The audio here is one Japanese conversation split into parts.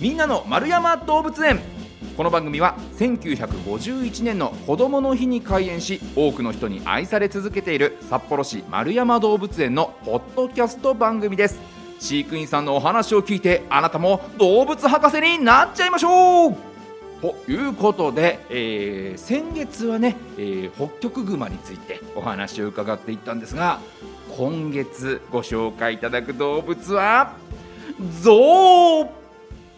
みんなの丸山動物園。この番組は1951年の子どもの日に開園し多くの人に愛され続けている札幌市丸山動物園のポッドキャスト番組です。飼育員さんのお話を聞いてあなたも動物博士になっちゃいましょう。ということで、えー先月はね、えー北極熊についてお話を伺っていったんですが今月ご紹介いただく動物はゾウ。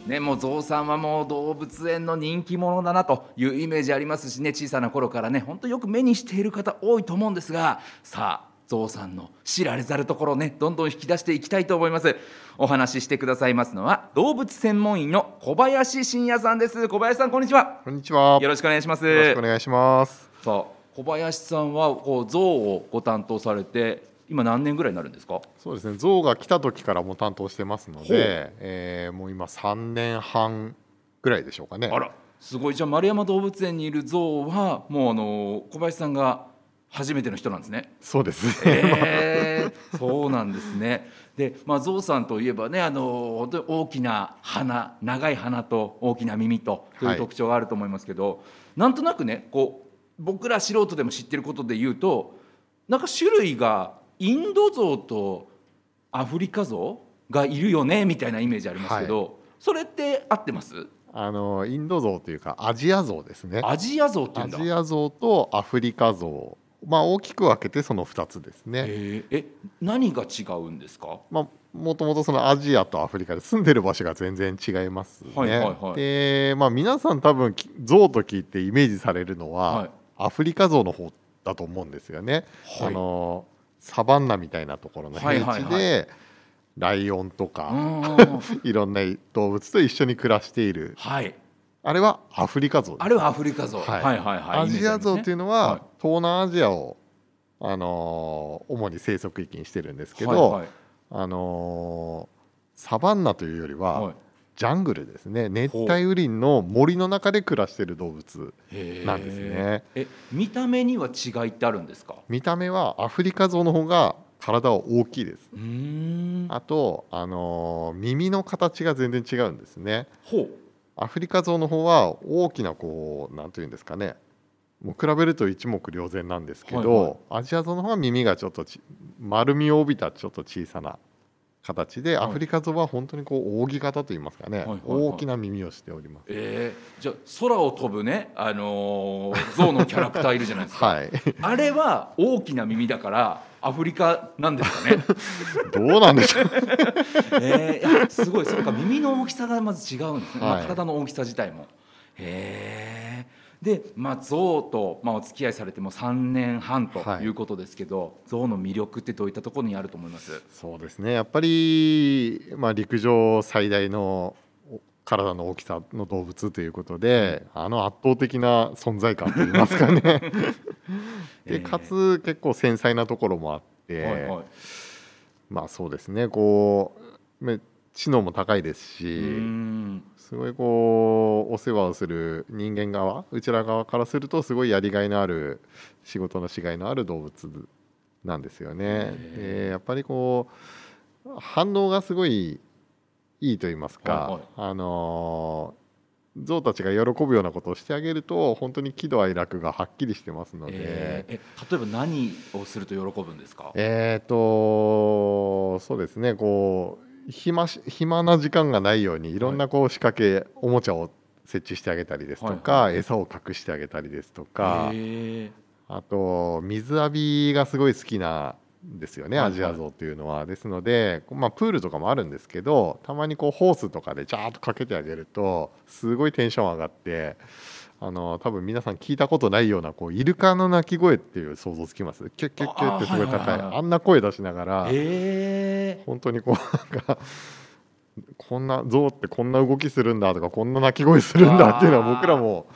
ね、もうゾウさんはもう動物園の人気者だなというイメージありますしね小さな頃からね本当よく目にしている方多いと思うんですがさあゾウさんの知られざるところをねどんどん引き出していきたいと思いますお話ししてくださいますのは動物専門医の小林真也さんです小林さんこんにちはこんにちは。よろしくお願いしますよろしくお願いします。さあ小林さんはこうゾウをご担当されて今何年ぐらいになるんですか？そうですね。象が来た時からもう担当してますので、えーもう今三年半ぐらいでしょうかね。あらすごいじゃあ丸山動物園にいるゾウはもうあの小林さんが初めての人なんですね。そうですね。えー、そうなんですね。で、まあゾウさんといえばね、あの本当に大きな鼻、長い鼻と大きな耳とというはい特徴があると思いますけど、なんとなくね、こう僕ら素人でも知ってることで言うと、なんか種類がインドゾウとアフリカゾウがいるよねみたいなイメージありますけど、それって合ってます？あのインド象というかアジア象ですね。アジアゾウってア。ジア象とアフリカ象。まあ大きく分けてその二つですね。え何が違うんですか？まあもともとそのアジアとアフリカで住んでる場所が全然違いますね。はいはいはいで、まあ皆さん多分き象と聞いてイメージされるのは、はいアフリカ象の方だと思うんですよね。はいあのサバンナみたいなところの平地で、ライオンとうか、いろんな動物と一緒に暮らしている。はい。あれはアフリカ象です。あれはアフリカゾウ。はい。はいはいはい。アジアゾウっていうののは、はい。東南アジアを、あのー主に生息域にしてるんですけど、はいはい。あのーサバンナというよりは、はいジャングルですね。熱帯雨林の森の中で暮らしている動物なんですね。え、見た目には違いってあるんですか？見た目はアフリカゾウの方が体は大きいです。あと、あのー耳の形が全然違うんですね。アフリカゾウの方は大きなこうなんていうんですかね。もう比べると一目瞭然なんですけど、はいはい。アジアゾウの方は耳がちょっとち丸みを帯びたちょっと小さな形で、はいアフリカゾウは本当にこう扇形といいますかね、大きな耳をしております。えー、じゃあ空を飛ぶね、あのー、象のキャラクターいるじゃないですか。はい、あれは大きな耳だからアフリカなんですかね。どうなんでしょう えー、すごいそうか耳の大きさがまず違うんですね、まあはい体の大きさ自体も。へえ。で、まあ、象と、まあ、お付き合いされても3年半とはい。いうことですけど、象の魅力ってどういったところにあると思います？そうですね。やっぱり、まあ、陸上最大のお体の大きさの動物ということで、あの圧倒的な存在感といいますかね。えーでかつ結構繊細なところもあって、はいはい。まあそうですね。こうめ知能も高いですし、すごいこうお世話をする人間側うちら側からするとすごいやりがいのある仕事のしがいのある動物なんですよね。へでやっぱりこう反応がすごいいいと言いますか、はいはいあの象たちが喜ぶようなことをしてあげると本当に喜怒哀楽がはっきりしてますので。え例えば何をすると喜ぶんですか？えー、とそうですねこう暇し暇な時間がないようにい。ろんなこう仕掛け、おもちゃを設置してあげたりですとか、はい餌を隠してあげたりですとか、あと水浴びがすごい好きなんですよね、はいはい。アジアゾウっていうのは。ですので、まあ、プールとかもあるんですけどたまにこうホースとかでジャーッとかけてあげるとすごいテンション上がって。あの多分皆さん聞いたことないようなこうイルカの鳴き声っていう想像つきます？キュッキュッキュッってすごいあーはい高いはいはいはい。あんな声出しながらえ本当にこうなんかこんな象ってこんな動きするんだとかこんな鳴き声するんだっていうのは僕らも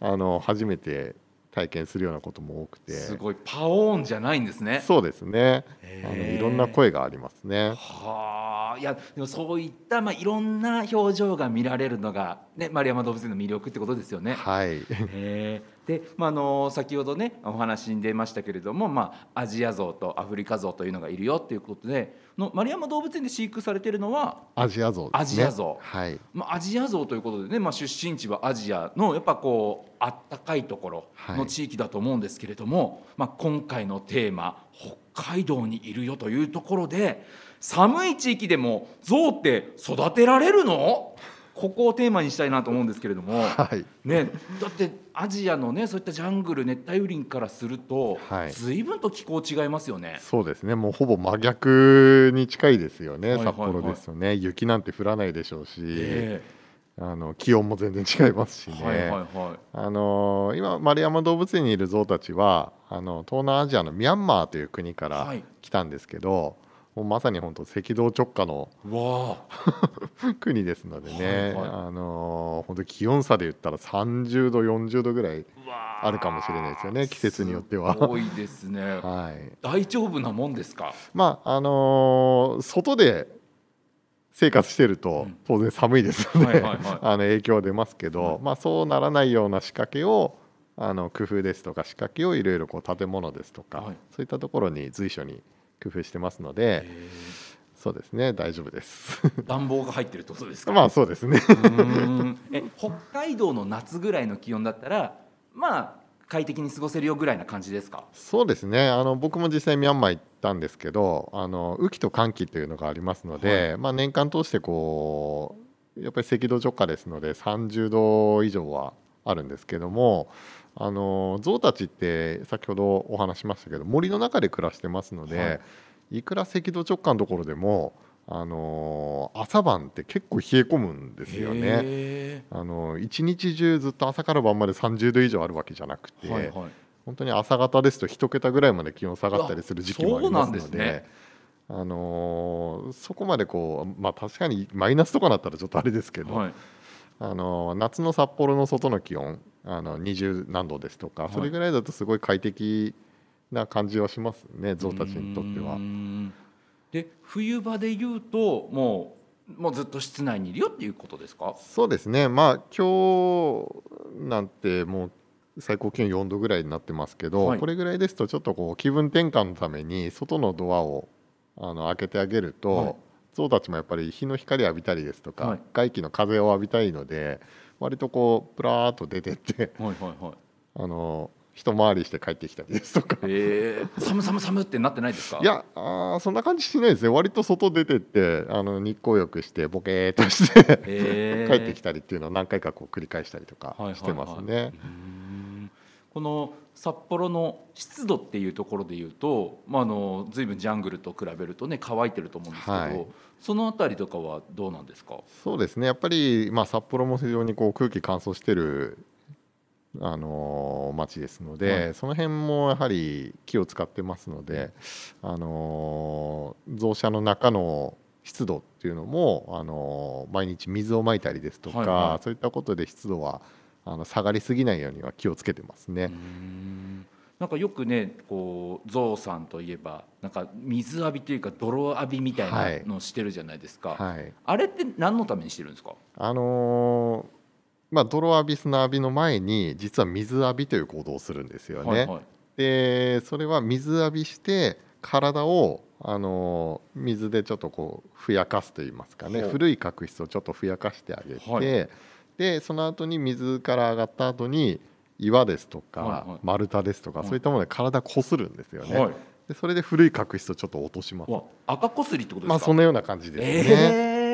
あの初めて体験するようなことも多くて。すごいパオーンじゃないんですね。そうですね。あのいろんな声がありますね。はあいやでもそういった、まあ、いろんな表情が見られるのが、ね、丸山動物園の魅力ってことですよね。はい。へえで、まあ、あの先ほどねお話に出ましたけれども、まあ、アジアゾウとアフリカゾウというのがいるよっていうことでの丸山動物園で飼育されているのはアジアゾウですね。アジアゾウ。はい。まあ、アジアゾウということでね、まあ、出身地はアジアのやっぱこうあったかいところの地域だと思うんですけれども、まあ、今回のテーマ北海道にいるよというところで寒い地域でもゾウって育てられるの？ここをテーマにしたいなと思うんですけれども、はい。ね、だってアジアのねそういったジャングル熱帯雨林からすると、はい。随分と気候違いますよね。そうですね。もうほぼ真逆に近いですよね、はいはいはい。札幌ですとね。雪なんて降らないでしょうし、え。あの気温も全然違いますしね、えはいはいはい。あの今丸山動物園にいるゾウたちはあの東南アジアのミャンマーという国からはい。来たんですけど、もうまさに本当赤道直下の 国ですのでね、はいはい。あの本当気温差で言ったら30度40度ぐらい、あるかもしれないですよね季節によっては。多いですね。はい、大丈夫なもんですか？まああの外で生活してるとうん。当然寒いですので、はいはいはい。あの影響は出ますけど、はい。まあ、そうならないような仕掛けをあの工夫ですとか仕掛けをいろいろこう建物ですとか、はい。そういったところに随所に工夫してますのでそうですね大丈夫です。暖房が入ってるってことですか？まあそうですね。え北海道の夏ぐらいの気温だったらまあ快適に過ごせるよぐらいな感じですか？そうですね。あの僕も実際ミャンマー行ったんですけどあの雨季と寒季というのがありますので、まあ、年間通してこうやっぱり赤道直下ですので30度以上はあるんですけどもあの象たちって先ほどお話しましたけど森の中で暮らしてますので、はいい、くら赤道直下のところでもあの朝晩って結構冷え込むんですよね。へあの一日中ずっと朝から晩まで30度以上あるわけじゃなくて、ーはいはい。本当に朝方ですと一桁ぐらいまで気温下がったりする時期もありますのでねあのーそこまでこうまあ確かにマイナスとかなったらちょっとあれですけど、はい。あのー夏の札幌の外の気温あの20何度ですとか、はい。それぐらいだとすごい快適な感じはしますね象たちにとっては。で冬場で言うともうもうずっと室内にいるよっていうことですか？そうですね。まあ今日なんてもう最高気温4度ぐらいになってますけど、はい。これぐらいですとちょっとこう気分転換のために外のドアをあの開けてあげると、はい象たちもやっぱり日の光浴びたりですとか、はい外気の風を浴びたいので割とこうプラーっと出てってはいはいはい。あの一回りして帰ってきたりですとか。えー、寒寒寒ってなってないですか？いやあーそんな感じしないですね割と外出てってあの日光浴してボケーっとしてえー 帰ってきたりっていうのを何回かこう繰り返したりとかはいはいはいしてますね。うーんこの札幌の湿度っていうところでいうと、まあ、あの随分ジャングルと比べるとね乾いてると思うんですけど、はい。そのあたりとかはどうなんですか？そうですね。やっぱり、まあ、札幌も非常にこう空気乾燥してる、あのー街ですので、はその辺もやはり気を使ってますので、あのー造車の中の湿度っていうのも、あのー毎日水をまいたりですとか、はいはい。そういったことで湿度はあの下がりすぎないようには気をつけてますね。なんかよくねこうゾウさんといえばなんか水浴びというか泥浴びみたいなのをしてるじゃないですか、はい。あれって何のためにしてるんですか？あのーまあ、泥浴び砂浴びの前に実は水浴びという行動をするんですよね。はいはい。でそれは水浴びして体をあの水でちょっとこうふやかすといいますかね。古い角質をちょっとふやかしてあげて、はいでその後に水から上がった後に岩ですとか、丸太ですとか、はい。そういったもので体こするんですよね、はい。でそれで古い角質をちょっと落とします。わ赤こすりってことですか、まあそのような感じですね、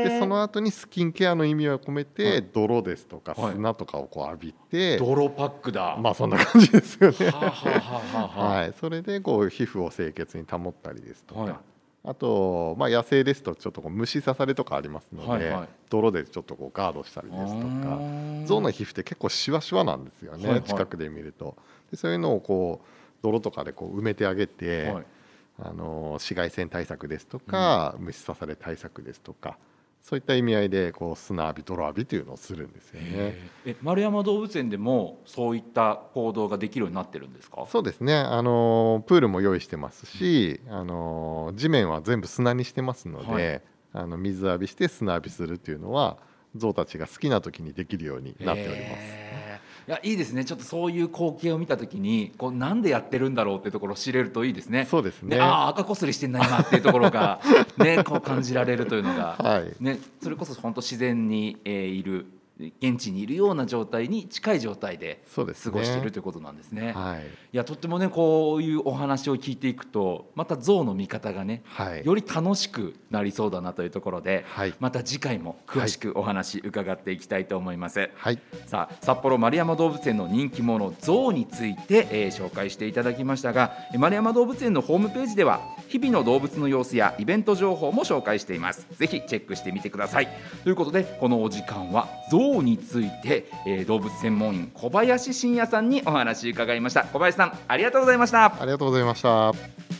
えー。でその後にスキンケアの意味を込めて、はい。泥ですとかはい。砂とかをこう浴びて、泥パックだ、まあそんな感じですよね。はい、それでこう皮膚を清潔に保ったりですとか、はいあと、まあ、野生ですとちょっとこう虫刺されとかありますので、はいはい。泥でちょっとこうガードしたりですとか象の皮膚って結構シワシワなんですよね、はいはい。近くで見ると。でそういうのをこう泥とかでこう埋めてあげて、はい。あの紫外線対策ですとか、虫刺され対策ですとかそういった意味合いでこう砂浴び泥浴びというのをするんですよね。え丸山動物園でもそういった行動ができるようになってるんですか？そうですねあのプールも用意してますしあの地面は全部砂にしてますので、はいあの水浴びして砂浴びするっていうのは象たちが好きな時にできるようになっております。いやいいですね。ちょっとそういう光景を見た時にこうなんでやってるんだろうっていうところを知れるといいですね。そうですね。ああ赤こすりしてんな今っていうところがねこう感じられるというのが、はい。ね、それこそ本当自然に、えーいる現地にいるような状態に近い状態で過ごしているということなんですね。はい。いやとってもねこういうお話を聞いていくとまた象の見方がねはい。より楽しくなりそうだなというところで、はい。また次回も詳しくお話伺っていきたいと思います。はい。さあ札幌丸山動物園の人気者象について、えー紹介していただきましたがえー丸山動物園のホームページでは日々の動物の様子やイベント情報も紹介しています。ぜひチェックしてみてください。ということでこのお時間は象について、えー動物専門員小林信也さんにお話伺いました小林さんありがとうございましたありがとうございました。